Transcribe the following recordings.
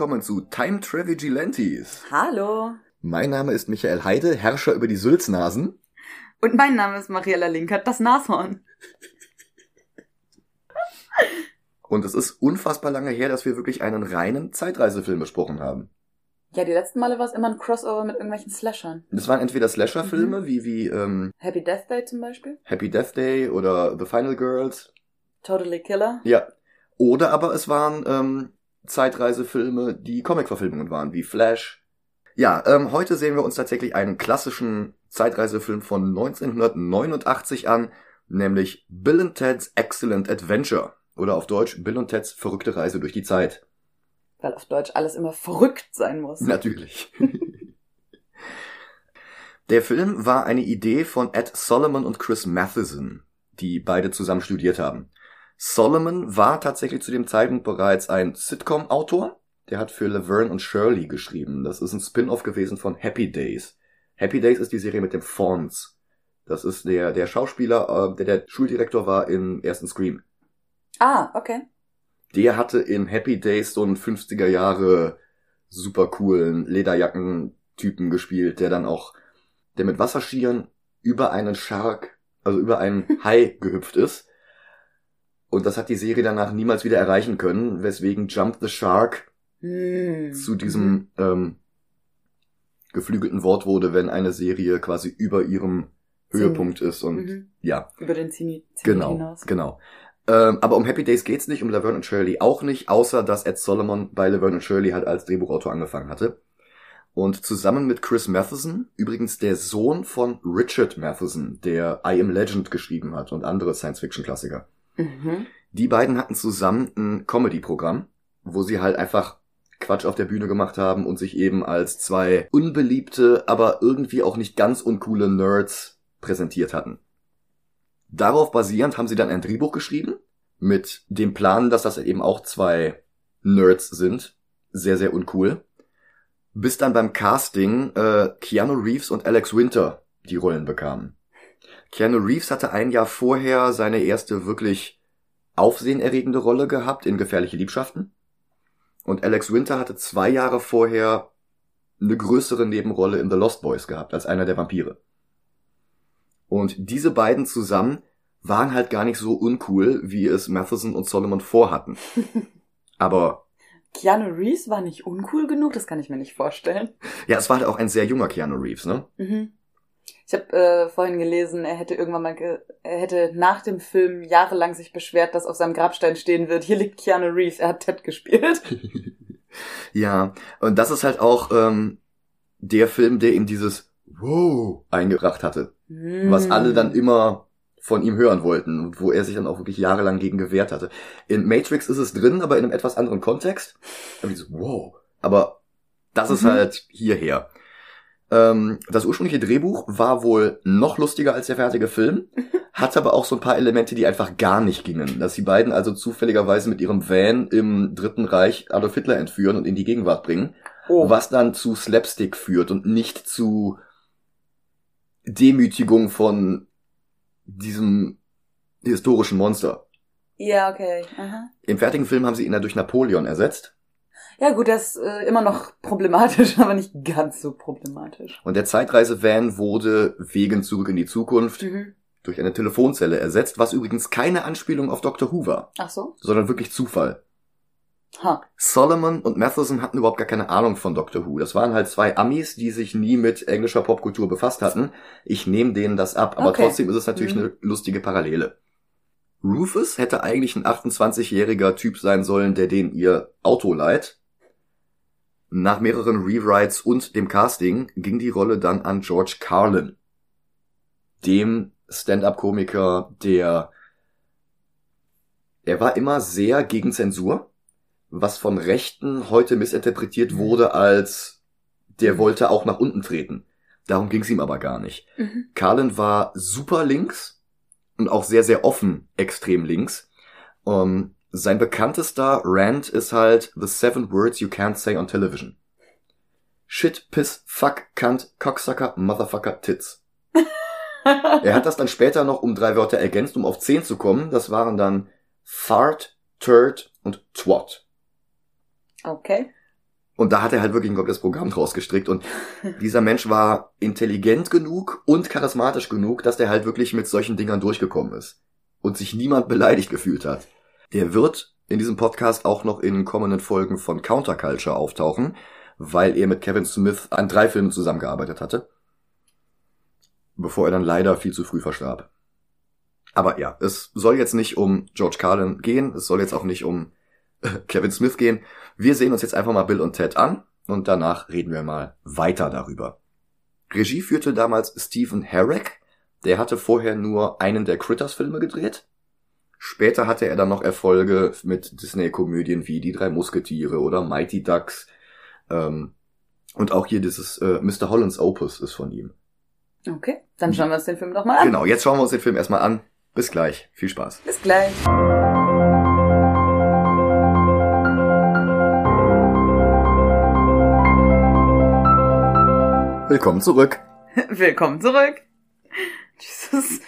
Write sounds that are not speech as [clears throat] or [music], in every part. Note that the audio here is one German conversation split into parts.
willkommen zu Time Trevigilantes. Hallo. Mein Name ist Michael Heide, Herrscher über die Sülznasen. Und mein Name ist Mariella Linkert, das Nashorn. Und es ist unfassbar lange her, dass wir wirklich einen reinen Zeitreisefilm besprochen haben. Ja, die letzten Male war es immer ein Crossover mit irgendwelchen Slashern. Das waren entweder Slasher-Filme, wie, wie ähm, Happy Death Day zum Beispiel. Happy Death Day oder The Final Girls. Totally Killer. Ja. Oder aber es waren ähm, Zeitreisefilme, die Comic-Verfilmungen waren, wie Flash. Ja, ähm, heute sehen wir uns tatsächlich einen klassischen Zeitreisefilm von 1989 an, nämlich Bill and Ted's Excellent Adventure. Oder auf Deutsch Bill und Ted's verrückte Reise durch die Zeit. Weil auf Deutsch alles immer verrückt sein muss. Natürlich. Der Film war eine Idee von Ed Solomon und Chris Matheson, die beide zusammen studiert haben. Solomon war tatsächlich zu dem Zeitpunkt bereits ein Sitcom-Autor. Der hat für Laverne und Shirley geschrieben. Das ist ein Spin-off gewesen von Happy Days. Happy Days ist die Serie mit dem Fawns. Das ist der, der Schauspieler, äh, der der Schuldirektor war im ersten Scream. Ah, okay. Der hatte in Happy Days so einen 50er Jahre super coolen Lederjacken-Typen gespielt, der dann auch, der mit Wasserskiern über einen Shark, also über einen [laughs] Hai gehüpft ist. Und das hat die Serie danach niemals wieder erreichen können, weswegen Jump the Shark Hm. zu diesem ähm, geflügelten Wort wurde, wenn eine Serie quasi über ihrem Höhepunkt ist und Mhm. ja, Über den Zenit Zenit Genau, hinaus. genau. Ähm, aber um Happy Days geht's nicht, um Laverne und Shirley auch nicht, außer dass Ed Solomon bei Laverne und Shirley halt als Drehbuchautor angefangen hatte. Und zusammen mit Chris Matheson, übrigens der Sohn von Richard Matheson, der I Am Legend geschrieben hat und andere Science-Fiction-Klassiker. Mhm. Die beiden hatten zusammen ein Comedy-Programm, wo sie halt einfach Quatsch auf der Bühne gemacht haben und sich eben als zwei unbeliebte, aber irgendwie auch nicht ganz uncoole Nerds präsentiert hatten. Darauf basierend haben sie dann ein Drehbuch geschrieben, mit dem Plan, dass das eben auch zwei Nerds sind. Sehr, sehr uncool. Bis dann beim Casting äh, Keanu Reeves und Alex Winter die Rollen bekamen. Keanu Reeves hatte ein Jahr vorher seine erste wirklich aufsehenerregende Rolle gehabt in Gefährliche Liebschaften. Und Alex Winter hatte zwei Jahre vorher eine größere Nebenrolle in The Lost Boys gehabt, als einer der Vampire. Und diese beiden zusammen waren halt gar nicht so uncool, wie es Matheson und Solomon vorhatten. [laughs] Aber Keanu Reeves war nicht uncool genug, das kann ich mir nicht vorstellen. ja, es war halt auch ein sehr junger Keanu Reeves, ne? Mhm. Ich habe äh, vorhin gelesen, er hätte irgendwann mal, ge er hätte nach dem Film jahrelang sich beschwert, dass auf seinem Grabstein stehen wird, hier liegt Keanu Reeves, er hat Ted gespielt. [laughs] [laughs] Ja, und das ist halt auch ähm, der Film, der ihm dieses Wow eingebracht hatte. was Hm. alle dann immer von ihm hören wollten und wo er sich dann auch wirklich jahrelang gegen gewehrt hatte. In Matrix ist es drin, aber in einem etwas anderen Kontext. Ich so, wow. Aber das ist Mhm. halt hierher. Ähm, das ursprüngliche Drehbuch war wohl noch lustiger als der fertige Film, [laughs] hat aber auch so ein paar Elemente, die einfach gar nicht gingen. Dass die beiden also zufälligerweise mit ihrem Van im Dritten Reich Adolf Hitler entführen und in die Gegenwart bringen Oh. was dann zu Slapstick führt und nicht zu Demütigung von diesem historischen Monster. Ja, okay. Aha. Im fertigen Film haben sie ihn ja durch Napoleon ersetzt Ja gut, das ist äh, immer noch problematisch, [laughs] aber nicht ganz so problematisch. und der Zeitreise-Van wurde wegen Zurück in die Zukunft Mhm. durch eine Telefonzelle ersetzt, was übrigens keine Anspielung auf Doctor Who war, Ach so? sondern wirklich Zufall. Ha. Solomon und Matheson hatten überhaupt gar keine Ahnung von Doctor Who. Das waren halt zwei Amis, die sich nie mit englischer Popkultur befasst hatten. Ich nehme denen das ab, aber Okay. trotzdem ist es natürlich Mhm. eine lustige Parallele. Rufus hätte eigentlich ein 28-jähriger Typ sein sollen, der den ihr Auto leiht. Nach mehreren Rewrites und dem Casting ging die Rolle dann an George Carlin, dem Stand-up-Komiker, der er war immer sehr gegen Zensur, was von Rechten heute missinterpretiert wurde als der wollte auch nach unten treten. Darum ging es ihm aber gar nicht. Mhm. Carlin war super links und auch sehr, sehr offen extrem links. Um, sein bekanntester Rant ist halt The Seven Words You Can't Say on Television. Shit, Piss, Fuck, Cunt, Cocksucker, Motherfucker, Tits. [laughs] Er hat das dann später noch um drei Wörter ergänzt, um auf zehn zu kommen. Das waren dann Fart, Turd und Twat. okay. Und da hat er halt wirklich ein komplettes Programm draus gestrickt. Und dieser Mensch war intelligent genug und charismatisch genug, dass der halt wirklich mit solchen Dingern durchgekommen ist. Und sich niemand beleidigt gefühlt hat. Der wird in diesem Podcast auch noch in kommenden Folgen von Counterculture auftauchen, weil er mit Kevin Smith an drei Filmen zusammengearbeitet hatte. Bevor er dann leider viel zu früh verstarb. Aber ja, es soll jetzt nicht um George Carlin gehen, es soll jetzt auch nicht um [laughs] Kevin Smith gehen. Wir sehen uns jetzt einfach mal Bill und Ted an und danach reden wir mal weiter darüber. Regie führte damals Stephen Herrick, der hatte vorher nur einen der Critters-Filme gedreht. Später hatte er dann noch Erfolge mit Disney-Komödien wie Die drei Musketiere oder Mighty Ducks. Ähm, und auch hier dieses äh, Mr. Hollands Opus ist von ihm. Okay, dann schauen wir uns den Film doch mal an. Genau, jetzt schauen wir uns den Film erstmal an. Bis gleich. Viel Spaß. Bis gleich. Willkommen zurück. [laughs] Willkommen zurück. Jesus.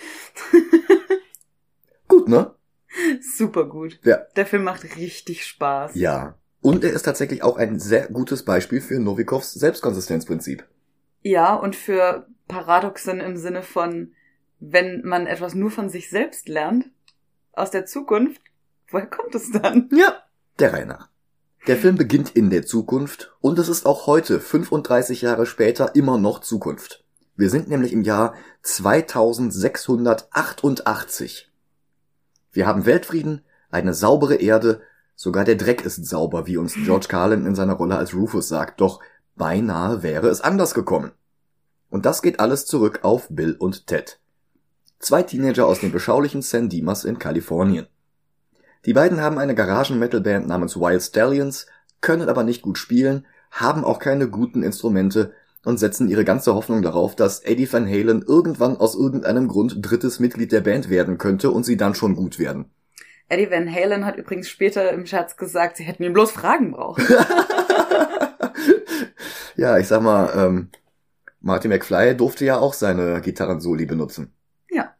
Gut, ne? [laughs] Super gut. Ja. Der Film macht richtig Spaß. Ja. Und er ist tatsächlich auch ein sehr gutes Beispiel für Novikovs Selbstkonsistenzprinzip. Ja, und für Paradoxen im Sinne von, wenn man etwas nur von sich selbst lernt, aus der Zukunft, woher kommt es dann? [laughs] Ja. Der nach. Der Film beginnt in der Zukunft und es ist auch heute, 35 Jahre später, immer noch Zukunft. Wir sind nämlich im Jahr 2688. Wir haben Weltfrieden, eine saubere Erde, sogar der Dreck ist sauber, wie uns George Carlin in seiner Rolle als Rufus sagt, doch beinahe wäre es anders gekommen. Und das geht alles zurück auf Bill und Ted. Zwei Teenager aus dem beschaulichen San Dimas in Kalifornien. Die beiden haben eine Garagen-Metal-Band namens Wild Stallions, können aber nicht gut spielen, haben auch keine guten Instrumente und setzen ihre ganze Hoffnung darauf, dass Eddie Van Halen irgendwann aus irgendeinem Grund drittes Mitglied der Band werden könnte und sie dann schon gut werden. Eddie Van Halen hat übrigens später im Scherz gesagt, sie hätten ihm bloß Fragen brauchen. [laughs] ja, ich sag mal, ähm, Marty McFly durfte ja auch seine Gitarrensoli benutzen. Ja.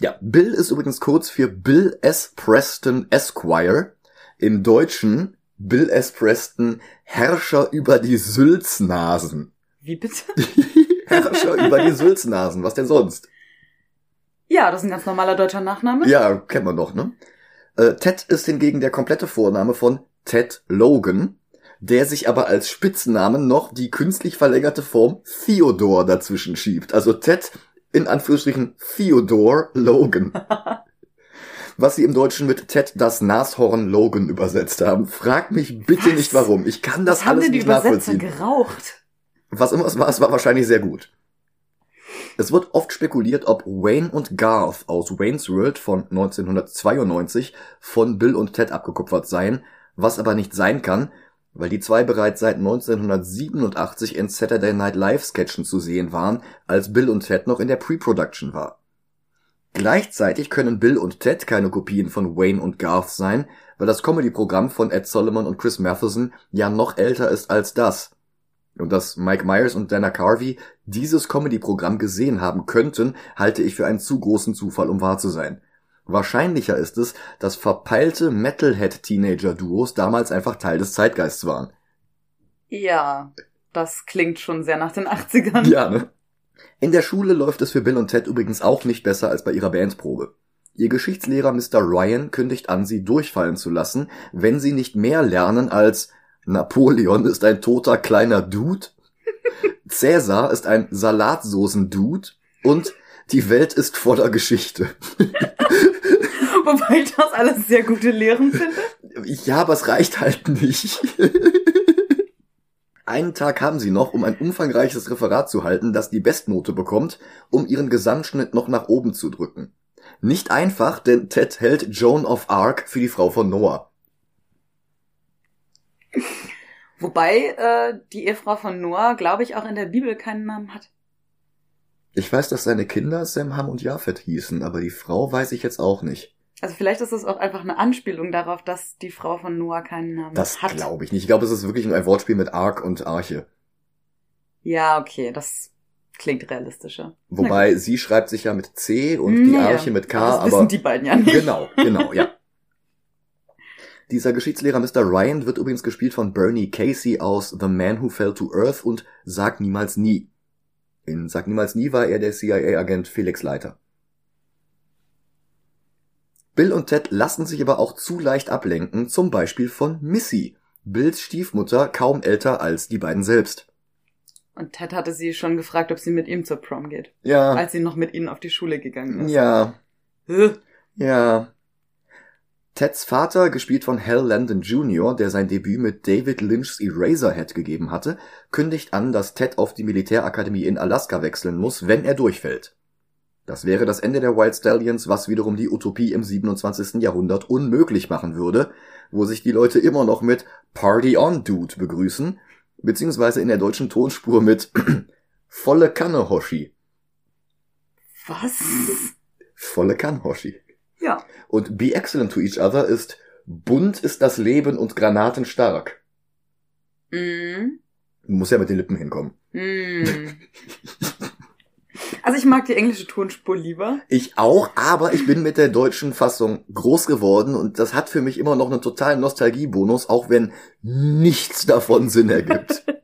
Ja, Bill ist übrigens kurz für Bill S. Preston Esquire. Im Deutschen Bill S. Preston Herrscher über die Sülznasen. Wie bitte? [laughs] [laughs] Herrscher über die Sülznasen, was denn sonst? Ja, das ist ein ganz normaler deutscher Nachname. Ja, kennt man doch, ne? Äh, Ted ist hingegen der komplette Vorname von Ted Logan, der sich aber als Spitznamen noch die künstlich verlängerte Form Theodore dazwischen schiebt. Also Ted in Anführungsstrichen Theodore Logan. [laughs] Was sie im Deutschen mit Ted das Nashorn Logan übersetzt haben. Frag mich bitte Was? nicht warum. Ich kann das Was haben alles denn die nicht Übersetzer geraucht? Was immer es war, es war wahrscheinlich sehr gut. Es wird oft spekuliert, ob Wayne und Garth aus Wayne's World von 1992 von Bill und Ted abgekupfert seien, was aber nicht sein kann, weil die zwei bereits seit 1987 in Saturday Night Live Sketchen zu sehen waren, als Bill und Ted noch in der Pre-Production war. Gleichzeitig können Bill und Ted keine Kopien von Wayne und Garth sein, weil das Comedy-Programm von Ed Solomon und Chris Matheson ja noch älter ist als das. Und dass Mike Myers und Dana Carvey dieses Comedy-Programm gesehen haben könnten, halte ich für einen zu großen Zufall, um wahr zu sein. Wahrscheinlicher ist es, dass verpeilte Metalhead-Teenager-Duos damals einfach Teil des Zeitgeists waren. Ja, das klingt schon sehr nach den 80ern. Ja, ne? In der Schule läuft es für Bill und Ted übrigens auch nicht besser als bei ihrer Bandprobe. Ihr Geschichtslehrer Mr. Ryan kündigt an, sie durchfallen zu lassen, wenn sie nicht mehr lernen als Napoleon ist ein toter kleiner Dude, [laughs] Cäsar ist ein Salatsoßen-Dude und die Welt ist voller Geschichte. [laughs] Wobei ich das alles sehr gute Lehren finde. Ja, aber es reicht halt nicht. [laughs] Einen Tag haben sie noch, um ein umfangreiches Referat zu halten, das die Bestnote bekommt, um ihren Gesamtschnitt noch nach oben zu drücken. Nicht einfach, denn Ted hält Joan of Arc für die Frau von Noah. Wobei äh, die Ehefrau von Noah, glaube ich, auch in der Bibel keinen Namen hat. Ich weiß, dass seine Kinder Sam, Ham und Japhet hießen, aber die Frau weiß ich jetzt auch nicht. Also vielleicht ist es auch einfach eine Anspielung darauf, dass die Frau von Noah keinen Namen Das hat. glaube ich nicht. Ich glaube, es ist wirklich nur ein Wortspiel mit Ark und Arche. Ja, okay, das klingt realistischer. Wobei sie schreibt sich ja mit C und die Arche mit K, das aber wissen die beiden ja nicht. genau, genau, ja. [laughs] Dieser Geschichtslehrer Mr. Ryan wird übrigens gespielt von Bernie Casey aus The Man Who Fell to Earth und Sag niemals nie. In Sag niemals nie war er der CIA-Agent Felix Leiter. Bill und Ted lassen sich aber auch zu leicht ablenken, zum Beispiel von Missy, Bills Stiefmutter, kaum älter als die beiden selbst. Und Ted hatte sie schon gefragt, ob sie mit ihm zur Prom geht. Ja. Als sie noch mit ihnen auf die Schule gegangen ist. Ja. Huh. Ja. Teds Vater, gespielt von Hal Landon Jr., der sein Debüt mit David Lynch's Eraserhead gegeben hatte, kündigt an, dass Ted auf die Militärakademie in Alaska wechseln muss, wenn er durchfällt. Das wäre das Ende der Wild Stallions, was wiederum die Utopie im 27. Jahrhundert unmöglich machen würde, wo sich die Leute immer noch mit Party on Dude begrüßen, beziehungsweise in der deutschen Tonspur mit [clears throat] volle Kanne Hoshi. Was? Volle Kanne Hoshi. Ja. Und be excellent to each other ist bunt ist das Leben und Granaten stark. Mm. Muss ja mit den Lippen hinkommen. Mm. [laughs] Also ich mag die englische Tonspur lieber. Ich auch, aber ich bin mit der deutschen Fassung groß geworden und das hat für mich immer noch einen totalen Nostalgiebonus, auch wenn nichts davon Sinn ergibt. [laughs]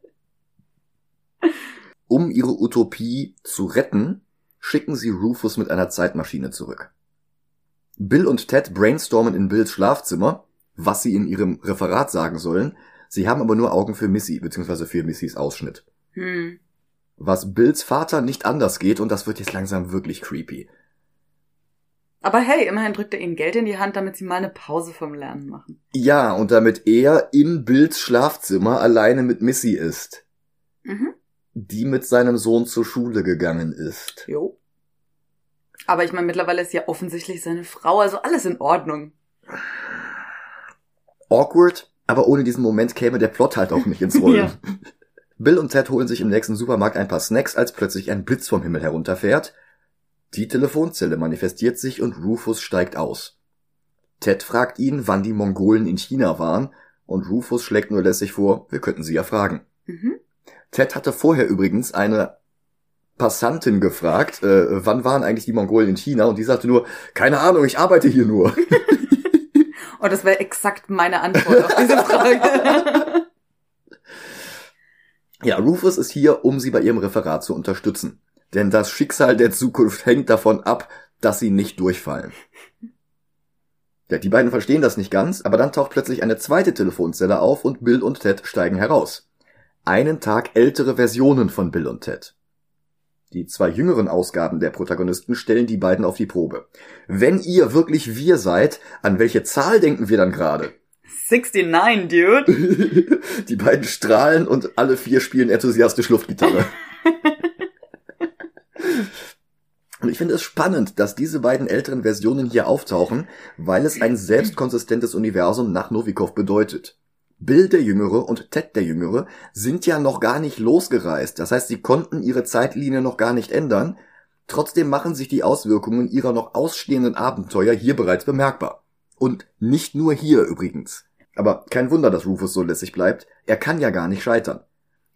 Um ihre Utopie zu retten, schicken sie Rufus mit einer Zeitmaschine zurück. Bill und Ted brainstormen in Bills Schlafzimmer, was sie in ihrem Referat sagen sollen, sie haben aber nur Augen für Missy, beziehungsweise für Missys Ausschnitt. Hm. Was Bills Vater nicht anders geht und das wird jetzt langsam wirklich creepy. Aber hey, immerhin drückt er ihnen Geld in die Hand, damit sie mal eine Pause vom Lernen machen. Ja, und damit er in Bills Schlafzimmer alleine mit Missy ist, Mhm. die mit seinem Sohn zur Schule gegangen ist. Jo. Aber ich meine, mittlerweile ist ja offensichtlich seine Frau, also alles in Ordnung. Awkward, aber ohne diesen Moment käme der Plot halt auch nicht ins [laughs] Rollen. Ja. Bill und Ted holen sich im nächsten Supermarkt ein paar Snacks, als plötzlich ein Blitz vom Himmel herunterfährt. Die Telefonzelle manifestiert sich und Rufus steigt aus. Ted fragt ihn, wann die Mongolen in China waren, und Rufus schlägt nur lässig vor, wir könnten sie ja fragen. Mhm. Ted hatte vorher übrigens eine Passantin gefragt, äh, wann waren eigentlich die Mongolen in China, und die sagte nur, keine Ahnung, ich arbeite hier nur. Und [laughs] das wäre exakt meine Antwort auf diese Frage. [laughs] Ja, Rufus ist hier, um sie bei ihrem Referat zu unterstützen. Denn das Schicksal der Zukunft hängt davon ab, dass sie nicht durchfallen. Ja, die beiden verstehen das nicht ganz, aber dann taucht plötzlich eine zweite Telefonzelle auf und Bill und Ted steigen heraus. Einen Tag ältere Versionen von Bill und Ted. Die zwei jüngeren Ausgaben der Protagonisten stellen die beiden auf die Probe. Wenn ihr wirklich wir seid, an welche Zahl denken wir dann gerade? 69, dude. [laughs] Die beiden strahlen und alle vier spielen enthusiastisch Luftgitarre. [laughs] Und ich finde es spannend, dass diese beiden älteren Versionen hier auftauchen, weil es ein selbstkonsistentes Universum nach Novikov bedeutet. Bill der Jüngere und Ted der Jüngere sind ja noch gar nicht losgereist. Das heißt, sie konnten ihre Zeitlinie noch gar nicht ändern. Trotzdem machen sich die Auswirkungen ihrer noch ausstehenden Abenteuer hier bereits bemerkbar. Und nicht nur hier übrigens. Aber kein Wunder, dass Rufus so lässig bleibt. Er kann ja gar nicht scheitern.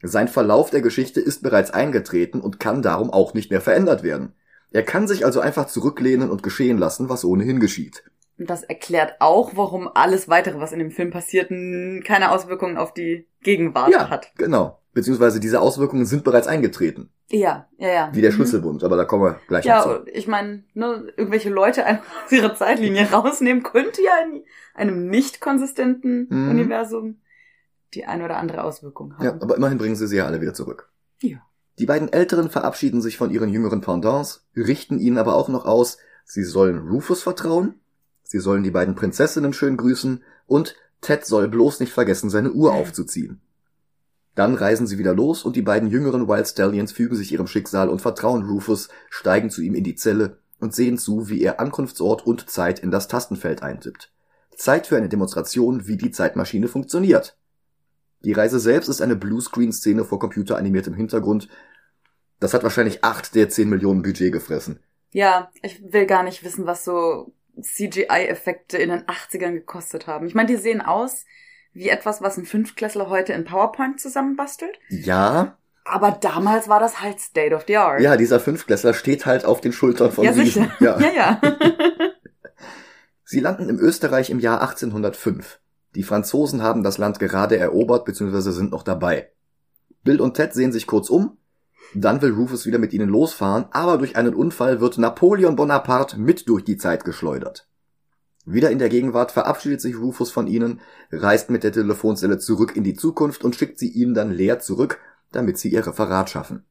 Sein Verlauf der Geschichte ist bereits eingetreten und kann darum auch nicht mehr verändert werden. Er kann sich also einfach zurücklehnen und geschehen lassen, was ohnehin geschieht. Und das erklärt auch, warum alles weitere, was in dem Film passiert, keine Auswirkungen auf die Gegenwart ja, hat. genau. Beziehungsweise diese Auswirkungen sind bereits eingetreten. Ja, ja, ja. Wie der Mhm. Schlüsselbund, aber da kommen wir gleich noch zu. Ja, ich meine, ne, irgendwelche Leute einfach aus ihrer Zeitlinie [laughs] rausnehmen, könnte ja in einem nicht konsistenten Mhm. Universum die eine oder andere Auswirkung haben. Ja, aber immerhin bringen sie sie ja alle wieder zurück. Ja. Die beiden Älteren verabschieden sich von ihren jüngeren Pendants, richten ihnen aber auch noch aus, sie sollen Rufus vertrauen, sie sollen die beiden Prinzessinnen schön grüßen und Ted soll bloß nicht vergessen, seine Uhr [laughs] aufzuziehen. Dann reisen sie wieder los und die beiden jüngeren Wild Stallions fügen sich ihrem Schicksal und vertrauen Rufus, steigen zu ihm in die Zelle und sehen zu, wie er Ankunftsort und Zeit in das Tastenfeld eintippt. Zeit für eine Demonstration, wie die Zeitmaschine funktioniert. Die Reise selbst ist eine Bluescreen-Szene vor computeranimiertem Hintergrund. Das hat wahrscheinlich acht der zehn Millionen Budget gefressen. Ja, ich will gar nicht wissen, was so CGI-Effekte in den 80ern gekostet haben. Ich meine, die sehen aus wie etwas, was ein Fünftklässler heute in PowerPoint zusammenbastelt. Ja, Aber damals war das halt State of the Art. ja, dieser Fünftklässler steht halt auf den Schultern von ja sicher. [laughs] Ja. ja. ja. [laughs] Sie landen im Österreich im Jahr 1805. Die Franzosen haben das Land gerade erobert bzw. sind noch dabei. Bill und Ted sehen sich kurz um, dann will Rufus wieder mit ihnen losfahren, aber durch einen Unfall wird Napoleon Bonaparte mit durch die Zeit geschleudert. Wieder in der Gegenwart verabschiedet sich Rufus von ihnen, reist mit der Telefonzelle zurück in die Zukunft und schickt sie ihnen dann leer zurück, damit sie ihr Referat schaffen.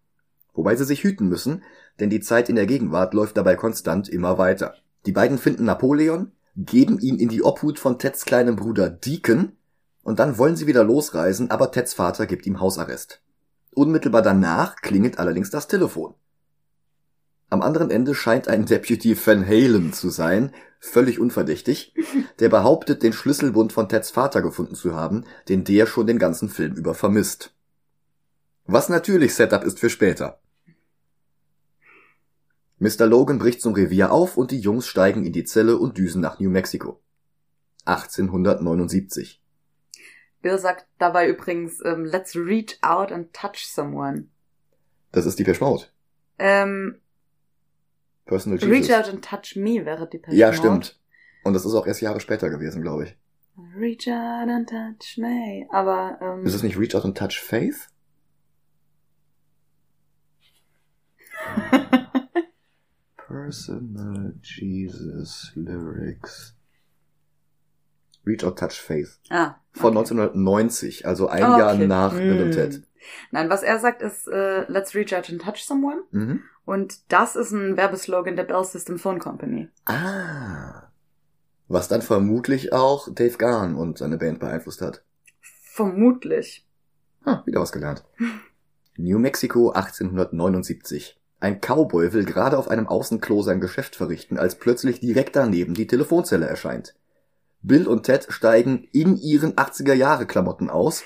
Wobei sie sich hüten müssen, denn die Zeit in der Gegenwart läuft dabei konstant immer weiter. Die beiden finden Napoleon, geben ihn in die Obhut von Teds kleinem Bruder Deacon, und dann wollen sie wieder losreisen, aber Teds Vater gibt ihm Hausarrest. Unmittelbar danach klingelt allerdings das Telefon. Am anderen Ende scheint ein Deputy Van Halen zu sein, völlig unverdächtig, [laughs] der behauptet, den Schlüsselbund von Teds Vater gefunden zu haben, den der schon den ganzen Film über vermisst. Was natürlich Setup ist für später. Mr. Logan bricht zum Revier auf und die Jungs steigen in die Zelle und düsen nach New Mexico. 1879. Bill sagt dabei übrigens, ähm, let's reach out and touch someone. Das ist die Peschmaut. Ähm, Personal Jesus. reach out and touch me wäre die Person. Ja, stimmt. Und das ist auch erst Jahre später gewesen, glaube ich. Reach out and touch me. Aber, ähm, Ist es nicht Reach Out and Touch Faith? [laughs] Personal Jesus Lyrics. Reach Out Touch Faith. ah, Von okay. 1990, also ein Ah, Jahr okay. nach Hm. Ted. Nein, was er sagt ist, äh, let's reach out and touch someone. Mhm. Und das ist ein Werbeslogan der Bell System Phone Company. Ah. Was dann vermutlich auch Dave Garn und seine Band beeinflusst hat. Vermutlich. Ah, wieder was gelernt. [laughs] New Mexico 1879. Ein Cowboy will gerade auf einem Außenklo sein Geschäft verrichten, als plötzlich direkt daneben die Telefonzelle erscheint. Bill und Ted steigen in ihren 80er-Jahre-Klamotten aus,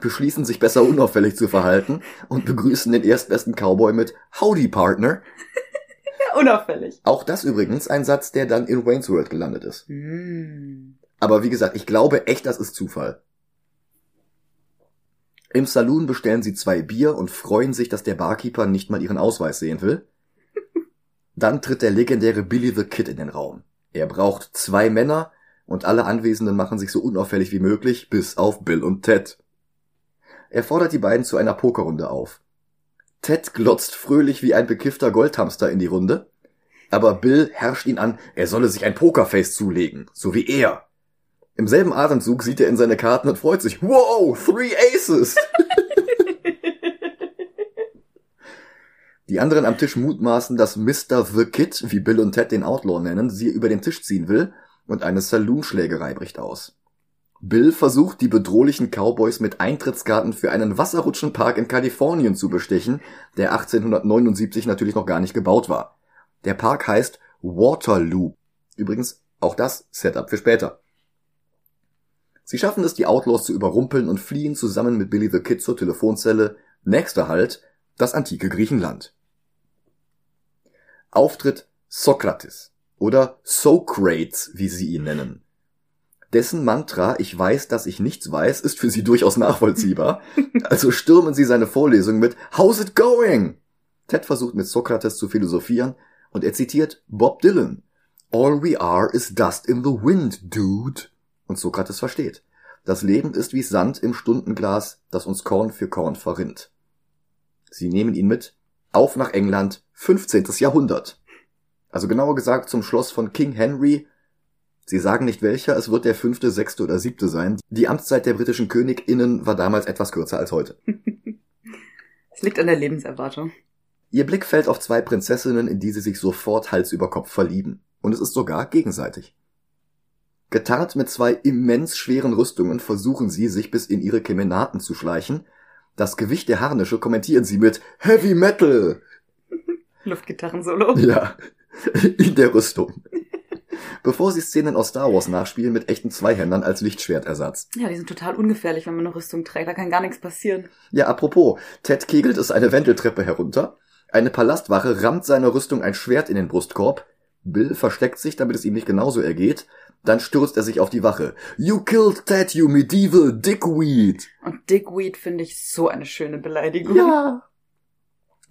beschließen sich besser unauffällig zu verhalten und begrüßen den erstbesten Cowboy mit Howdy Partner. [laughs] Ja, unauffällig. Auch das übrigens ein Satz, der dann in Wayne's World gelandet ist. Hm. Aber wie gesagt, ich glaube echt, das ist Zufall. Im Saloon bestellen sie zwei Bier und freuen sich, dass der Barkeeper nicht mal ihren Ausweis sehen will. [laughs] Dann tritt der legendäre Billy the Kid in den Raum. Er braucht zwei Männer und alle Anwesenden machen sich so unauffällig wie möglich, bis auf Bill und Ted. Er fordert die beiden zu einer Pokerrunde auf. Ted glotzt fröhlich wie ein bekiffter Goldhamster in die Runde, aber Bill herrscht ihn an, er solle sich ein Pokerface zulegen, so wie er. Im selben Atemzug sieht er in seine Karten und freut sich. Wow, three Aces! [laughs] Die anderen am Tisch mutmaßen, dass Mr. The Kid, wie Bill und Ted den Outlaw nennen, sie über den Tisch ziehen will und eine Saloonschlägerei bricht aus. Bill versucht, die bedrohlichen Cowboys mit Eintrittskarten für einen Wasserrutschenpark in Kalifornien zu bestechen, der 1879 natürlich noch gar nicht gebaut war. Der Park heißt Waterloo. Übrigens auch das Setup für später. Sie schaffen es, die Outlaws zu überrumpeln und fliehen zusammen mit Billy the Kid zur Telefonzelle. Nächster Halt, das antike Griechenland. Auftritt Sokrates oder Socrates, wie sie ihn nennen. Dessen Mantra, ich weiß, dass ich nichts weiß, ist für sie durchaus nachvollziehbar. [laughs] Also stürmen sie seine Vorlesung mit How's it going? Ted versucht mit Sokrates zu philosophieren und er zitiert Bob Dylan. All we are is dust in the wind, dude. Und Sokrates versteht. Das Leben ist wie Sand im Stundenglas, das uns Korn für Korn verrinnt. Sie nehmen ihn mit. Auf nach England, 15. Jahrhundert. Also genauer gesagt zum Schloss von King Henry. Sie sagen nicht welcher, es wird der fünfte, sechste oder siebte sein. Die Amtszeit der britischen KönigInnen war damals etwas kürzer als heute. [laughs] Es liegt an der Lebenserwartung. Ihr Blick fällt auf zwei Prinzessinnen, in die sie sich sofort Hals über Kopf verlieben. Und es ist sogar gegenseitig. Getarnt mit zwei immens schweren Rüstungen versuchen sie, sich bis in ihre Kemenaten zu schleichen. Das Gewicht der Harnische kommentieren sie mit Heavy Metal. [laughs] Luftgitarren-Solo. Ja, [laughs] in der Rüstung. Bevor sie Szenen aus Star Wars nachspielen mit echten Zweihändern als Lichtschwertersatz. Ja, die sind total ungefährlich, wenn man eine Rüstung trägt. Da kann gar nichts passieren. Ja, apropos, Ted kegelt es eine Wendeltreppe herunter. Eine Palastwache rammt seiner Rüstung ein Schwert in den Brustkorb. Bill versteckt sich, damit es ihm nicht genauso ergeht. Dann stürzt er sich auf die Wache. You killed Ted, you medieval dickweed. Und Dickweed finde ich so eine schöne Beleidigung. Ja.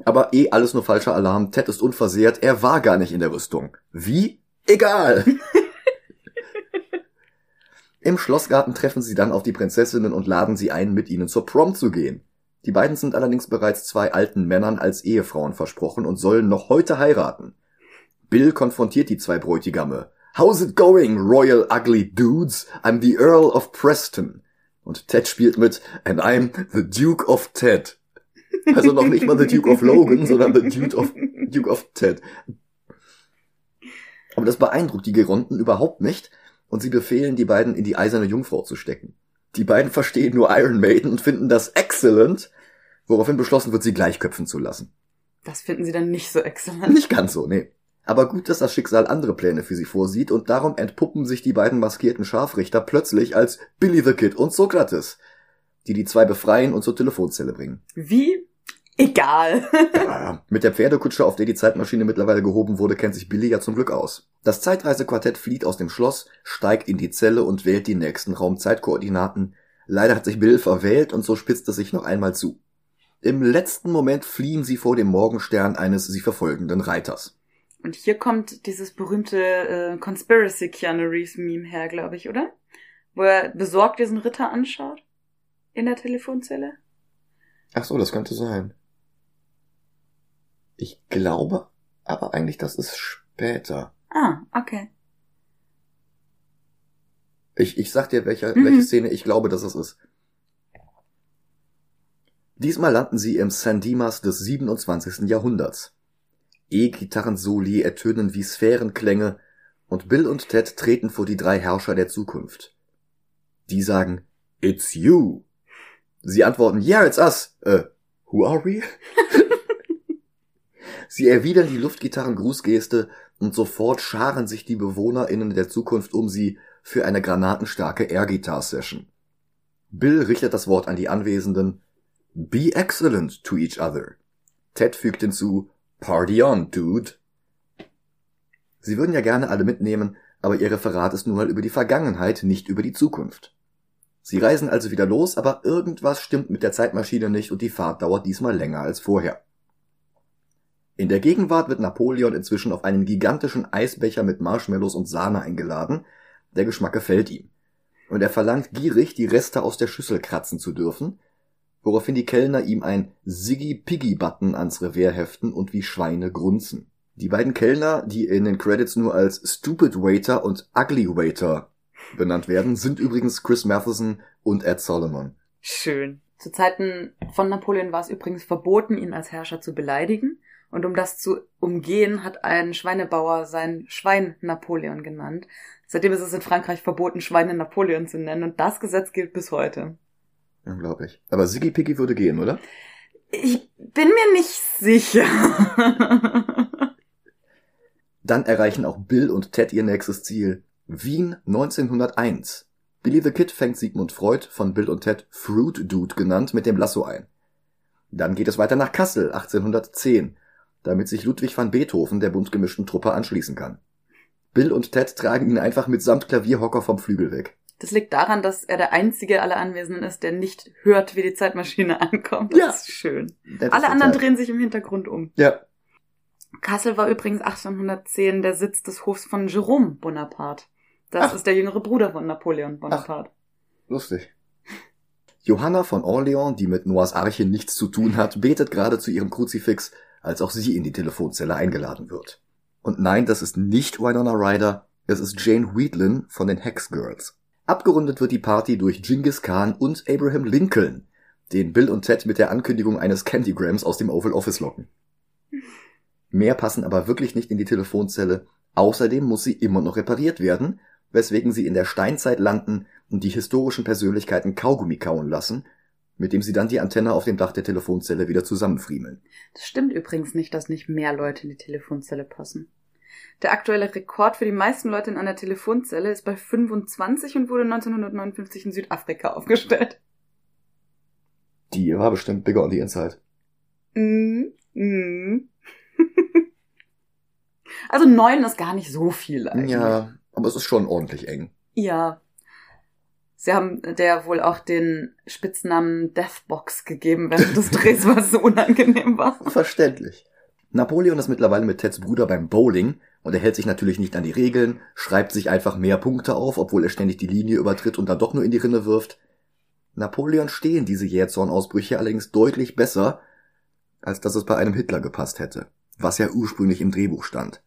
Aber eh alles nur falscher Alarm. Ted ist unversehrt. Er war gar nicht in der Rüstung. Wie? Egal. [laughs] Im Schlossgarten treffen sie dann auf die Prinzessinnen und laden sie ein, mit ihnen zur Prom zu gehen. Die beiden sind allerdings bereits zwei alten Männern als Ehefrauen versprochen und sollen noch heute heiraten. Bill konfrontiert die zwei Bräutigame. How's it going, Royal Ugly Dudes? I'm the Earl of Preston. Und Ted spielt mit And I'm the Duke of Ted. Also noch nicht mal the Duke of Logan, sondern the Duke of, Duke of Ted. Aber das beeindruckt die Geronten überhaupt nicht und sie befehlen, die beiden in die eiserne Jungfrau zu stecken. Die beiden verstehen nur Iron Maiden und finden das excellent, woraufhin beschlossen wird, sie gleich köpfen zu lassen. Das finden sie dann nicht so exzellent. Nicht ganz so, nee. Aber gut, dass das Schicksal andere Pläne für sie vorsieht und darum entpuppen sich die beiden maskierten Scharfrichter plötzlich als Billy the Kid und Sokrates, die die zwei befreien und zur Telefonzelle bringen. Wie? Egal. Ja, mit der Pferdekutsche, auf der die Zeitmaschine mittlerweile gehoben wurde, kennt sich Billy ja zum Glück aus. Das Zeitreisequartett flieht aus dem Schloss, steigt in die Zelle und wählt die nächsten Raumzeitkoordinaten. Leider hat sich Bill verwählt und so spitzt es sich noch einmal zu. Im letzten Moment fliehen sie vor dem Morgenstern eines sie verfolgenden Reiters. Und hier kommt dieses berühmte äh, Conspiracy Keanu Reeves Meme her, glaube ich, oder? Wo er besorgt diesen Ritter anschaut. In der Telefonzelle. Ach so, das könnte sein. Ich glaube aber eigentlich, das ist später. Ah, okay. Ich, ich sag dir, welche, Mhm. welche Szene ich glaube, dass es ist. Diesmal landen sie im San Dimas des 27. Jahrhunderts. E-Gitarrensoli ertönen wie Sphärenklänge und Bill und Ted treten vor die drei Herrscher der Zukunft. Die sagen, It's you. Sie antworten, Yeah, it's us. Äh, who are we? [laughs] Sie erwidern die Luftgitarren-Grußgeste und sofort scharen sich die BewohnerInnen der Zukunft um sie für eine granatenstarke Air-Guitar-Session. Bill richtet das Wort an die Anwesenden. Be excellent to each other. Ted fügt hinzu, Party on, dude. Sie würden ja gerne alle mitnehmen, aber ihr Referat ist nun mal über die Vergangenheit, nicht über die Zukunft. Sie reisen also wieder los, aber irgendwas stimmt mit der Zeitmaschine nicht und die Fahrt dauert diesmal länger als vorher. In der Gegenwart wird Napoleon inzwischen auf einen gigantischen Eisbecher mit Marshmallows und Sahne eingeladen. Der Geschmack gefällt ihm. Und er verlangt gierig, die Reste aus der Schüssel kratzen zu dürfen, woraufhin die Kellner ihm ein Siggy Piggy Button ans Revers heften und wie Schweine grunzen. Die beiden Kellner, die in den Credits nur als Stupid Waiter und Ugly Waiter benannt werden, sind übrigens Chris Matheson und Ed Solomon. Schön. Zu Zeiten von Napoleon war es übrigens verboten, ihn als Herrscher zu beleidigen. Und um das zu umgehen, hat ein Schweinebauer sein Schwein Napoleon genannt. Seitdem ist es in Frankreich verboten, Schweine Napoleon zu nennen. Und das Gesetz gilt bis heute. Unglaublich. Aber Siggy Piggy würde gehen, oder? Ich bin mir nicht sicher. [laughs] Dann erreichen auch Bill und Ted ihr nächstes Ziel. Wien 1901. Billy the Kid fängt Sigmund Freud, von Bill und Ted Fruit Dude genannt, mit dem Lasso ein. Dann geht es weiter nach Kassel 1810, damit sich Ludwig van Beethoven der bunt gemischten Truppe anschließen kann. Bill und Ted tragen ihn einfach mitsamt Klavierhocker vom Flügel weg. Das liegt daran, dass er der einzige aller Anwesenden ist, der nicht hört, wie die Zeitmaschine [laughs] ankommt. Das Ja. ist schön. Nettes Alle anderen Detail. drehen sich im Hintergrund um. Ja. Kassel war übrigens 1810 der Sitz des Hofs von Jerome Bonaparte. Das Ach. ist der jüngere Bruder von Napoleon Bonaparte. Lustig. Johanna von Orleans, die mit Noahs Arche nichts zu tun hat, betet gerade zu ihrem Kruzifix, als auch sie in die Telefonzelle eingeladen wird. Und nein, das ist nicht Winona Ryder, es ist Jane Wheatlin von den Hex Girls. Abgerundet wird die Party durch Genghis Khan und Abraham Lincoln, den Bill und Ted mit der Ankündigung eines Candygrams aus dem Oval Office locken. Mehr passen aber wirklich nicht in die Telefonzelle, außerdem muss sie immer noch repariert werden, weswegen sie in der Steinzeit landen und die historischen Persönlichkeiten Kaugummi kauen lassen, mit dem sie dann die Antenne auf dem Dach der Telefonzelle wieder zusammenfriemeln. Das stimmt übrigens nicht, dass nicht mehr Leute in die Telefonzelle passen. Der aktuelle Rekord für die meisten Leute in einer Telefonzelle ist bei 25 und wurde 1959 in Südafrika aufgestellt. Die war bestimmt bigger on the inside. Mm, mm. also neun ist gar nicht so viel eigentlich. Ja, aber es ist schon ordentlich eng. Ja. Sie haben der wohl auch den Spitznamen Deathbox gegeben während des [laughs] Drehs, was so unangenehm war. Verständlich. Napoleon ist mittlerweile mit Teds Bruder beim Bowling und er hält sich natürlich nicht an die Regeln, schreibt sich einfach mehr Punkte auf, obwohl er ständig die Linie übertritt und dann doch nur in die Rinne wirft. Napoleon stehen diese Jähzornausbrüche allerdings deutlich besser, als dass es bei einem Hitler gepasst hätte, was ja ursprünglich im Drehbuch stand.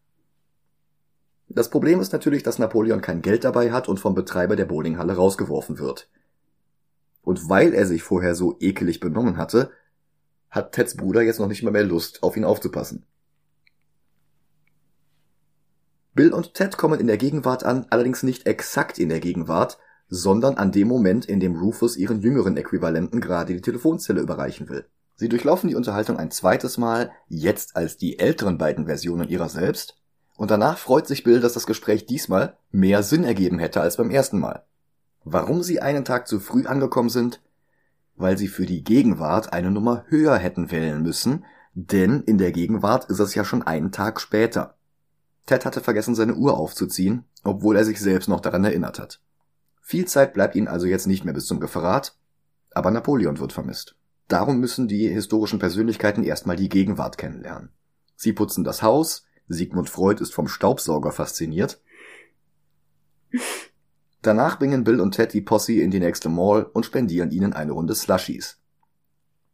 Das Problem ist natürlich, dass Napoleon kein Geld dabei hat und vom Betreiber der Bowlinghalle rausgeworfen wird. Und weil er sich vorher so ekelig benommen hatte, hat Teds Bruder jetzt noch nicht mal mehr Lust, auf ihn aufzupassen. Bill und Ted kommen in der Gegenwart an, allerdings nicht exakt in der Gegenwart, sondern an dem Moment, in dem Rufus ihren jüngeren Äquivalenten gerade die Telefonzelle überreichen will. Sie durchlaufen die Unterhaltung ein zweites Mal, jetzt als die älteren beiden Versionen ihrer selbst, und danach freut sich Bill, dass das Gespräch diesmal mehr Sinn ergeben hätte als beim ersten Mal. Warum sie einen Tag zu früh angekommen sind, weil sie für die Gegenwart eine Nummer höher hätten wählen müssen, denn in der Gegenwart ist es ja schon einen Tag später. Ted hatte vergessen, seine Uhr aufzuziehen, obwohl er sich selbst noch daran erinnert hat. Viel Zeit bleibt ihnen also jetzt nicht mehr bis zum Geverrat, aber Napoleon wird vermisst. Darum müssen die historischen Persönlichkeiten erstmal die Gegenwart kennenlernen. Sie putzen das Haus, Sigmund Freud ist vom Staubsauger fasziniert. Danach bringen Bill und Ted die Posse in die nächste Mall und spendieren ihnen eine Runde Slushies.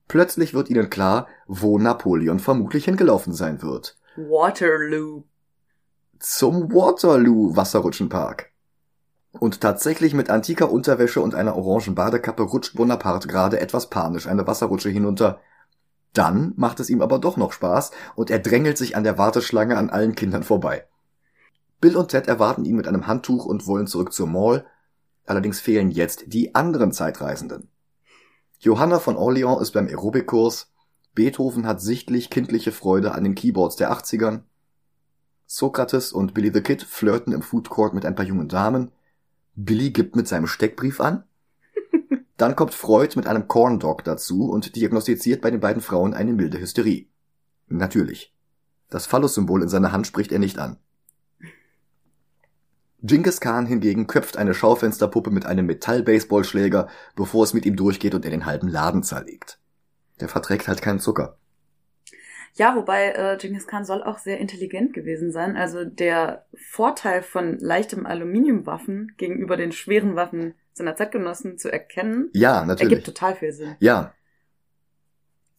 Plötzlich wird ihnen klar, wo Napoleon vermutlich hingelaufen sein wird. Waterloo. Zum Waterloo Wasserrutschenpark. Und tatsächlich mit antiker Unterwäsche und einer orangen Badekappe rutscht Bonaparte gerade etwas panisch eine Wasserrutsche hinunter. Dann macht es ihm aber doch noch Spaß und er drängelt sich an der Warteschlange an allen Kindern vorbei. Bill und Ted erwarten ihn mit einem Handtuch und wollen zurück zur Mall. Allerdings fehlen jetzt die anderen Zeitreisenden. Johanna von Orleans ist beim Aerobikkurs. Beethoven hat sichtlich kindliche Freude an den Keyboards der 80ern. Sokrates und Billy the Kid flirten im Food Court mit ein paar jungen Damen. Billy gibt mit seinem Steckbrief an. Dann kommt Freud mit einem Corn Dog dazu und diagnostiziert bei den beiden Frauen eine milde Hysterie. Natürlich. Das Phallus-Symbol in seiner Hand spricht er nicht an. Genghis Khan hingegen köpft eine Schaufensterpuppe mit einem Metall-Baseballschläger, bevor es mit ihm durchgeht und er den halben Laden zerlegt. Der verträgt halt keinen Zucker. Ja, wobei äh, Genghis Khan soll auch sehr intelligent gewesen sein. Also der Vorteil von leichtem Aluminiumwaffen gegenüber den schweren Waffen seiner Zeitgenossen zu erkennen, Ja, natürlich. ergibt total viel Sinn. Ja.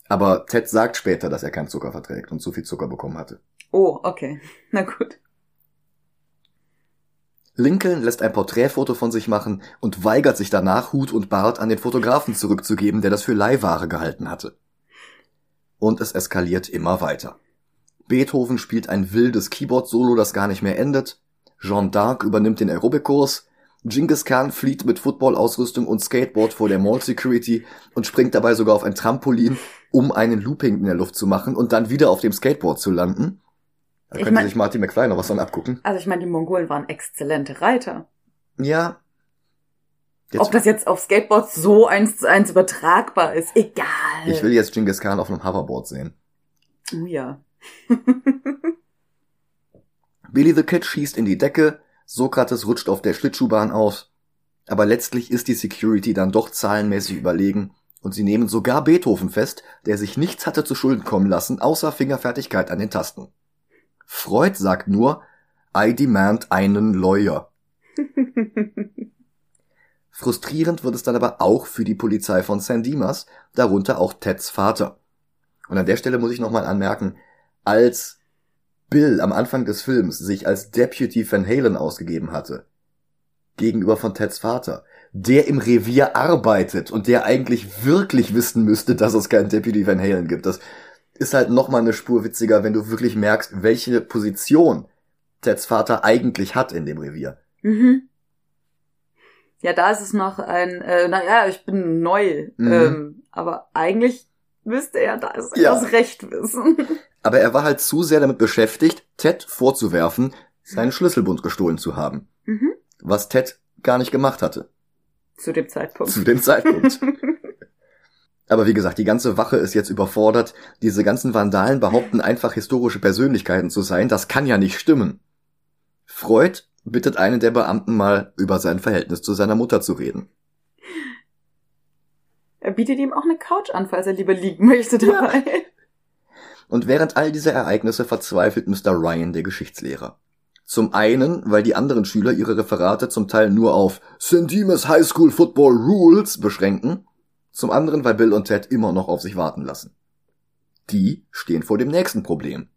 Aber Ted sagt später, dass er keinen Zucker verträgt und zu viel Zucker bekommen hatte. Oh, okay. [laughs] Na gut. Lincoln lässt ein Porträtfoto von sich machen und weigert sich danach, Hut und Bart an den Fotografen zurückzugeben, der das für Leihware gehalten hatte. Und es eskaliert immer weiter. Beethoven spielt ein wildes Keyboard-Solo, das gar nicht mehr endet. Jean d'Arc übernimmt den Aerobic-Kurs. Genghis Khan flieht mit Football-Ausrüstung und Skateboard vor der Mall-Security und springt dabei sogar auf ein Trampolin, um einen Looping in der Luft zu machen und dann wieder auf dem Skateboard zu landen. Da Ich könnte mein- sich Martin McFly noch was von abgucken. Also ich meine, die Mongolen waren exzellente Reiter. Ja. Jetzt, Ob das jetzt auf Skateboards so eins zu eins übertragbar ist, egal. ich will jetzt Genghis Khan auf einem Hoverboard sehen. Oh ja. [laughs] Billy the Kid schießt in die Decke, Sokrates rutscht auf der Schlittschuhbahn aus, aber letztlich ist die Security dann doch zahlenmäßig überlegen und sie nehmen sogar Beethoven fest, der sich nichts hatte zu Schulden kommen lassen, außer Fingerfertigkeit an den Tasten. Freud sagt nur, I demand einen Lawyer. [laughs] Frustrierend wird es dann aber auch für die Polizei von San Dimas, darunter auch Teds Vater. Und an der Stelle muss ich nochmal anmerken, als Bill am Anfang des Films sich als Deputy Van Halen ausgegeben hatte, gegenüber von Teds Vater, der im Revier arbeitet und der eigentlich wirklich wissen müsste, dass es keinen Deputy Van Halen gibt. Das ist halt nochmal eine Spur witziger, wenn du wirklich merkst, welche Position Teds Vater eigentlich hat in dem Revier. Mhm. Ja, da ist es noch ein, äh, naja, ich bin neu. Mhm. Ähm, aber eigentlich müsste er da ist Ja. das Recht wissen. [laughs] Aber er war halt zu sehr damit beschäftigt, Ted vorzuwerfen, seinen Schlüsselbund gestohlen zu haben. Mhm. Was Ted gar nicht gemacht hatte. Zu dem Zeitpunkt. Zu dem Zeitpunkt. [laughs] Aber wie gesagt, die ganze Wache ist jetzt überfordert. Diese ganzen Vandalen behaupten einfach historische Persönlichkeiten zu sein. Das kann ja nicht stimmen. Freud bittet einen der Beamten mal über sein Verhältnis zu seiner Mutter zu reden. er bietet ihm auch eine Couch an, falls er lieber liegen möchte dabei. Und während all dieser Ereignisse verzweifelt Mr. Ryan, der Geschichtslehrer. Zum einen, weil die anderen Schüler ihre Referate zum Teil nur auf St. Demas High School Football Rules beschränken. Zum anderen, weil Bill und Ted immer noch auf sich warten lassen. Die stehen vor dem nächsten Problem.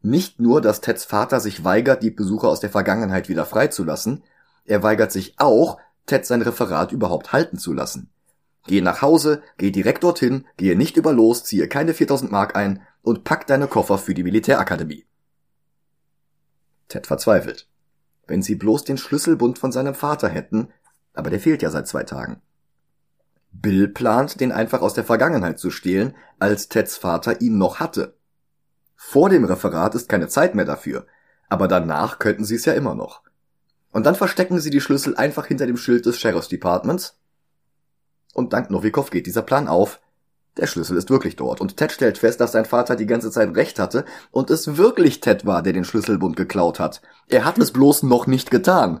Nicht nur, dass Teds Vater sich weigert, die Besucher aus der Vergangenheit wieder freizulassen, er weigert sich auch, Ted sein Referat überhaupt halten zu lassen. Geh nach Hause, geh direkt dorthin, gehe nicht über los, ziehe keine 4000 Mark ein und pack deine Koffer für die Militärakademie. Ted verzweifelt. Wenn sie bloß den Schlüsselbund von seinem Vater hätten, aber der fehlt ja seit zwei Tagen. Bill plant, den einfach aus der Vergangenheit zu stehlen, als Teds Vater ihn noch hatte. Vor dem Referat ist keine Zeit mehr dafür, aber danach könnten sie es ja immer noch. Und dann verstecken sie die Schlüssel einfach hinter dem Schild des Sheriff's Departments. Und dank Novikov geht dieser Plan auf, der Schlüssel ist wirklich dort und Ted stellt fest, dass sein Vater die ganze Zeit recht hatte und es wirklich Ted war, der den Schlüsselbund geklaut hat. Er hat es bloß noch nicht getan.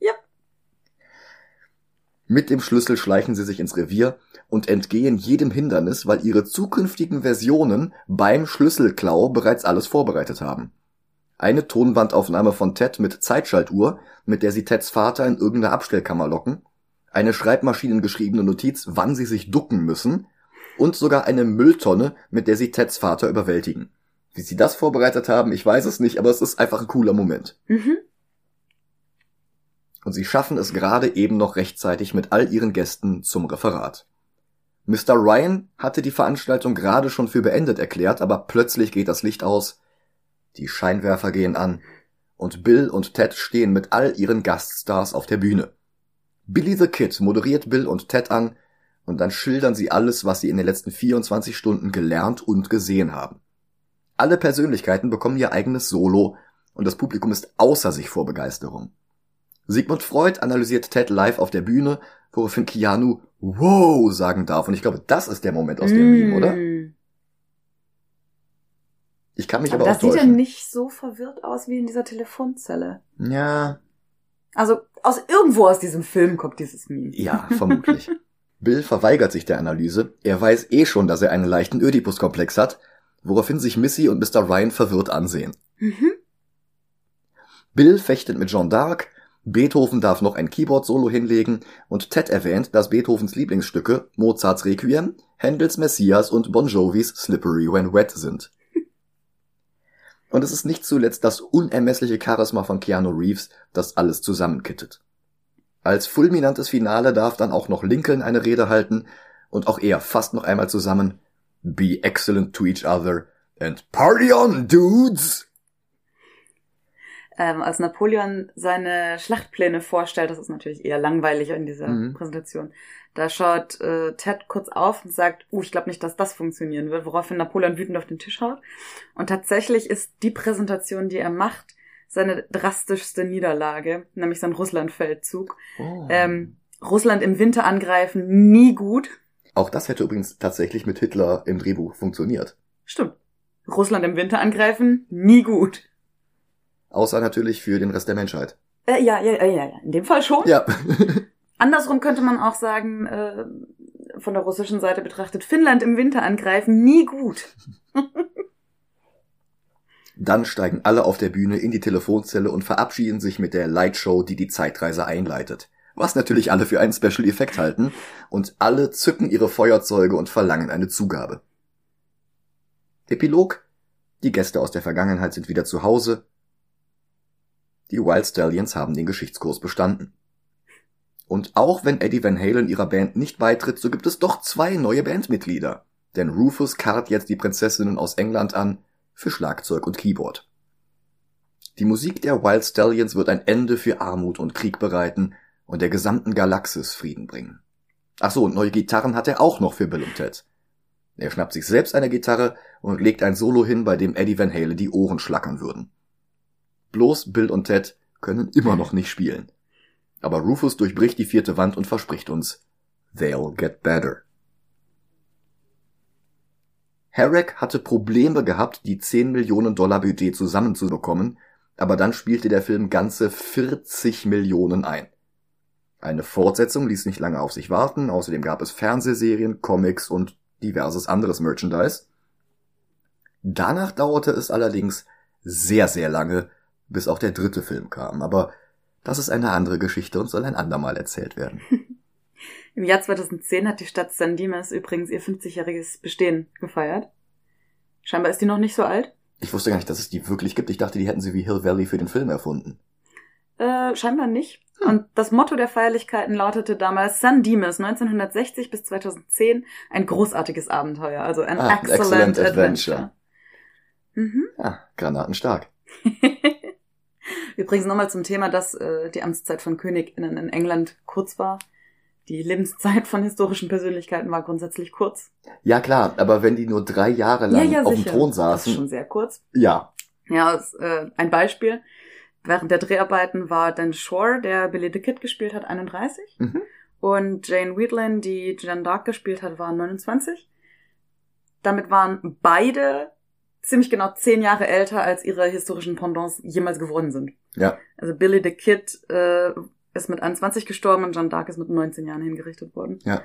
Ja. Mit dem Schlüssel schleichen sie sich ins Revier und entgehen jedem Hindernis, weil ihre zukünftigen Versionen beim Schlüsselklau bereits alles vorbereitet haben. Eine Tonbandaufnahme von Ted mit Zeitschaltuhr, mit der sie Teds Vater in irgendeine Abstellkammer locken eine schreibmaschinengeschriebene Notiz, wann sie sich ducken müssen und sogar eine Mülltonne, mit der sie Teds Vater überwältigen. Wie sie das vorbereitet haben, ich weiß es nicht, aber es ist einfach ein cooler Moment. Mhm. Und sie schaffen es gerade eben noch rechtzeitig mit all ihren Gästen zum Referat. Mr. Ryan hatte die Veranstaltung gerade schon für beendet erklärt, aber plötzlich geht das Licht aus, die Scheinwerfer gehen an und Bill und Ted stehen mit all ihren Gaststars auf der Bühne. Billy the Kid moderiert Bill und Ted an und dann schildern sie alles, was sie in den letzten 24 Stunden gelernt und gesehen haben. Alle Persönlichkeiten bekommen ihr eigenes Solo und das Publikum ist außer sich vor Begeisterung. Sigmund Freud analysiert Ted live auf der Bühne, woraufhin Keanu wow sagen darf und ich glaube, das ist der Moment aus dem mm. Meme, oder? Ich kann mich aber, aber auch Das sieht ja nicht so verwirrt aus wie in dieser Telefonzelle. Ja, also aus irgendwo aus diesem Film kommt dieses Meme. Ja, vermutlich. [laughs] Bill verweigert sich der Analyse. Er weiß eh schon, dass er einen leichten Ödipus-Komplex hat, woraufhin sich Missy und Mr. Ryan verwirrt ansehen. Mhm. Bill fechtet mit Jean d'Arc, Beethoven darf noch ein Keyboard-Solo hinlegen und Ted erwähnt, dass Beethovens Lieblingsstücke Mozarts Requiem, Händels Messias und Bon Jovis Slippery When Wet sind. Und es ist nicht zuletzt das unermessliche Charisma von Keanu Reeves, das alles zusammenkittet. Als fulminantes Finale darf dann auch noch Lincoln eine Rede halten und auch er fasst noch einmal zusammen Be excellent to each other and party on, dudes! Ähm, als Napoleon seine Schlachtpläne vorstellt, das ist natürlich eher langweilig in dieser mhm. Präsentation, da schaut äh, Ted kurz auf und sagt, uh, ich glaube nicht, dass das funktionieren wird, woraufhin Napoleon wütend auf den Tisch haut. Und tatsächlich ist die Präsentation, die er macht, seine drastischste Niederlage, nämlich sein Russlandfeldzug. Oh. Ähm, Russland im Winter angreifen, nie gut. Auch das hätte übrigens tatsächlich mit Hitler im Drehbuch funktioniert. Stimmt. Russland im Winter angreifen, nie gut. Außer natürlich für den Rest der Menschheit. Äh, ja, ja, ja, ja, in dem Fall schon. Ja. [laughs] Andersrum könnte man auch sagen, äh, von der russischen Seite betrachtet, Finnland im Winter angreifen, nie gut. [laughs] Dann steigen alle auf der Bühne in die Telefonzelle und verabschieden sich mit der Lightshow, die die Zeitreise einleitet. Was natürlich alle für einen Special Effekt halten und alle zücken ihre Feuerzeuge und verlangen eine Zugabe. Epilog Die Gäste aus der Vergangenheit sind wieder zu Hause. Die Wild Stallions haben den Geschichtskurs bestanden. Und auch wenn Eddie Van Halen ihrer Band nicht beitritt, so gibt es doch zwei neue Bandmitglieder. Denn Rufus karrt jetzt die Prinzessinnen aus England an für Schlagzeug und Keyboard. Die Musik der Wild Stallions wird ein Ende für Armut und Krieg bereiten und der gesamten Galaxis Frieden bringen. Ach so, und neue Gitarren hat er auch noch für Bill und Ted. Er schnappt sich selbst eine Gitarre und legt ein Solo hin, bei dem Eddie Van Halen die Ohren schlackern würden. Bloß Bill und Ted können immer noch nicht spielen. Aber Rufus durchbricht die vierte Wand und verspricht uns, they'll get better. Herrick hatte Probleme gehabt, die 10 Millionen Dollar Budget zusammenzubekommen, aber dann spielte der Film ganze 40 Millionen ein. Eine Fortsetzung ließ nicht lange auf sich warten, außerdem gab es Fernsehserien, Comics und diverses anderes Merchandise. Danach dauerte es allerdings sehr, sehr lange, bis auch der dritte Film kam. Aber das ist eine andere Geschichte und soll ein andermal erzählt werden. [laughs] Im Jahr 2010 hat die Stadt San Dimas übrigens ihr 50-jähriges Bestehen gefeiert. Scheinbar ist die noch nicht so alt. Ich wusste gar nicht, dass es die wirklich gibt. Ich dachte, die hätten sie wie Hill Valley für den Film erfunden. Äh, scheinbar nicht. Hm. Und das Motto der Feierlichkeiten lautete damals San Dimas 1960 bis 2010 ein großartiges Abenteuer, also ein Ah, excellent, excellent adventure. adventure. Mhm. Ja, granatenstark. [laughs] Übrigens nochmal zum Thema, dass äh, die Amtszeit von KönigInnen in England kurz war. Die Lebenszeit von historischen Persönlichkeiten war grundsätzlich kurz. Ja klar, aber wenn die nur drei Jahre lang auf dem Thron Das ist saßen, schon sehr kurz. ja, Ja, das, äh, ein Beispiel. Während der Dreharbeiten war Dan Shore, der Billy the Kid gespielt hat, 31. Mhm. Und Jane Wheatlin, die Jeanne Dark gespielt hat, war 29. Damit waren beide ziemlich genau zehn Jahre älter, als ihre historischen Pendants jemals geworden sind. ja, Also Billy the Kid äh, ist mit 21 gestorben und Jeanne Dark ist mit 19 Jahren hingerichtet worden. Ja.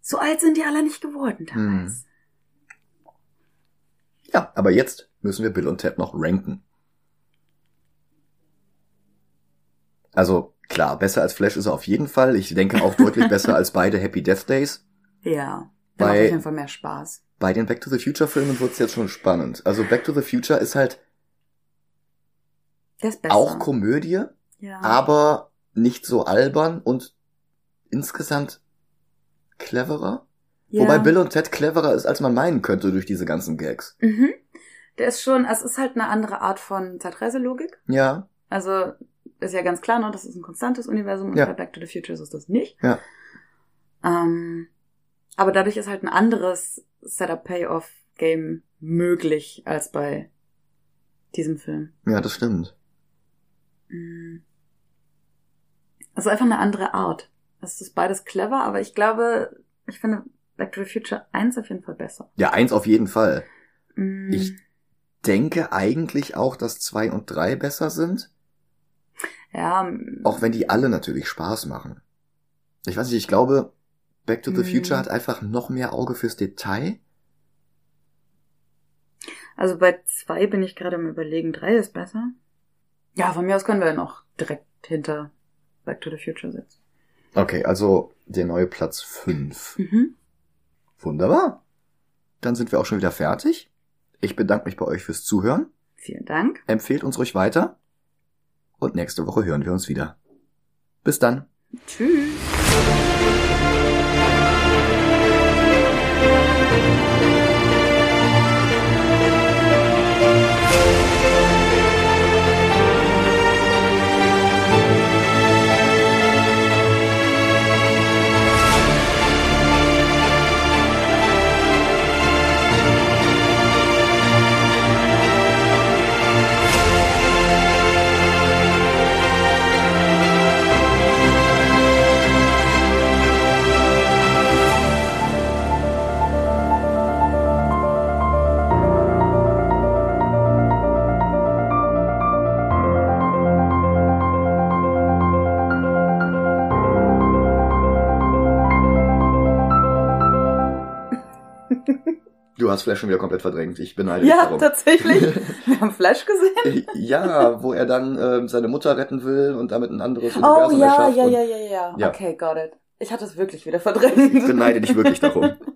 So alt sind die alle nicht geworden Hm. damals. ja, aber jetzt müssen wir Bill und Ted noch ranken. Also klar, besser als Flash ist er auf jeden Fall. Ich denke auch deutlich besser [laughs] als beide Happy Death Days. Ja. Bei- auf jeden Fall mehr Spaß. Bei den Back to the Future Filmen wird's jetzt schon spannend. Also Back to the Future ist halt ist auch Komödie, ja. aber nicht so albern und insgesamt cleverer. ja. Wobei Bill und Ted cleverer ist, als man meinen könnte durch diese ganzen Gags. Mhm. Der ist schon, es ist halt eine andere Art von Zeitreiselogik. Ja, Also ist ja ganz klar, ne, das ist ein konstantes Universum und Ja. bei Back to the Future ist es das nicht. Ja. Ähm, aber dadurch ist halt ein anderes Setup-Payoff-Game möglich als bei diesem Film. ja, das stimmt. Mhm. Also einfach eine andere Art. Es ist beides clever, aber ich glaube, ich finde Back to the Future 1 auf jeden Fall besser. Ja, eins auf jeden Fall. Mhm. Ich- Denke eigentlich auch, dass zwei und drei besser sind. ja, m- Auch wenn die alle natürlich Spaß machen. Ich weiß nicht, ich glaube, Back to the Mhm. Future hat einfach noch mehr Auge fürs Detail. Also bei zwei bin ich gerade am überlegen, drei ist besser. Ja, von mir aus können wir noch direkt hinter Back to the Future setzen. Okay, also der neue Platz fünf. Mhm. Wunderbar. Dann sind wir auch schon wieder fertig. Ich bedanke mich bei euch fürs Zuhören. Vielen Dank. Empfehlt uns ruhig weiter. Und nächste Woche hören wir uns wieder. Bis dann. Tschüss. Du hast Flash schon wieder komplett verdrängt. Ich beneide Ja, dich darum. tatsächlich. [laughs] Wir haben Flash gesehen. ja, wo er dann ähm, seine Mutter retten will und damit ein anderes Oh Universum ja, erschafft. ja, und ja, ja, ja. Ja. Okay, got it. Ich hatte es wirklich wieder verdrängt. Ich beneide dich wirklich darum. [laughs]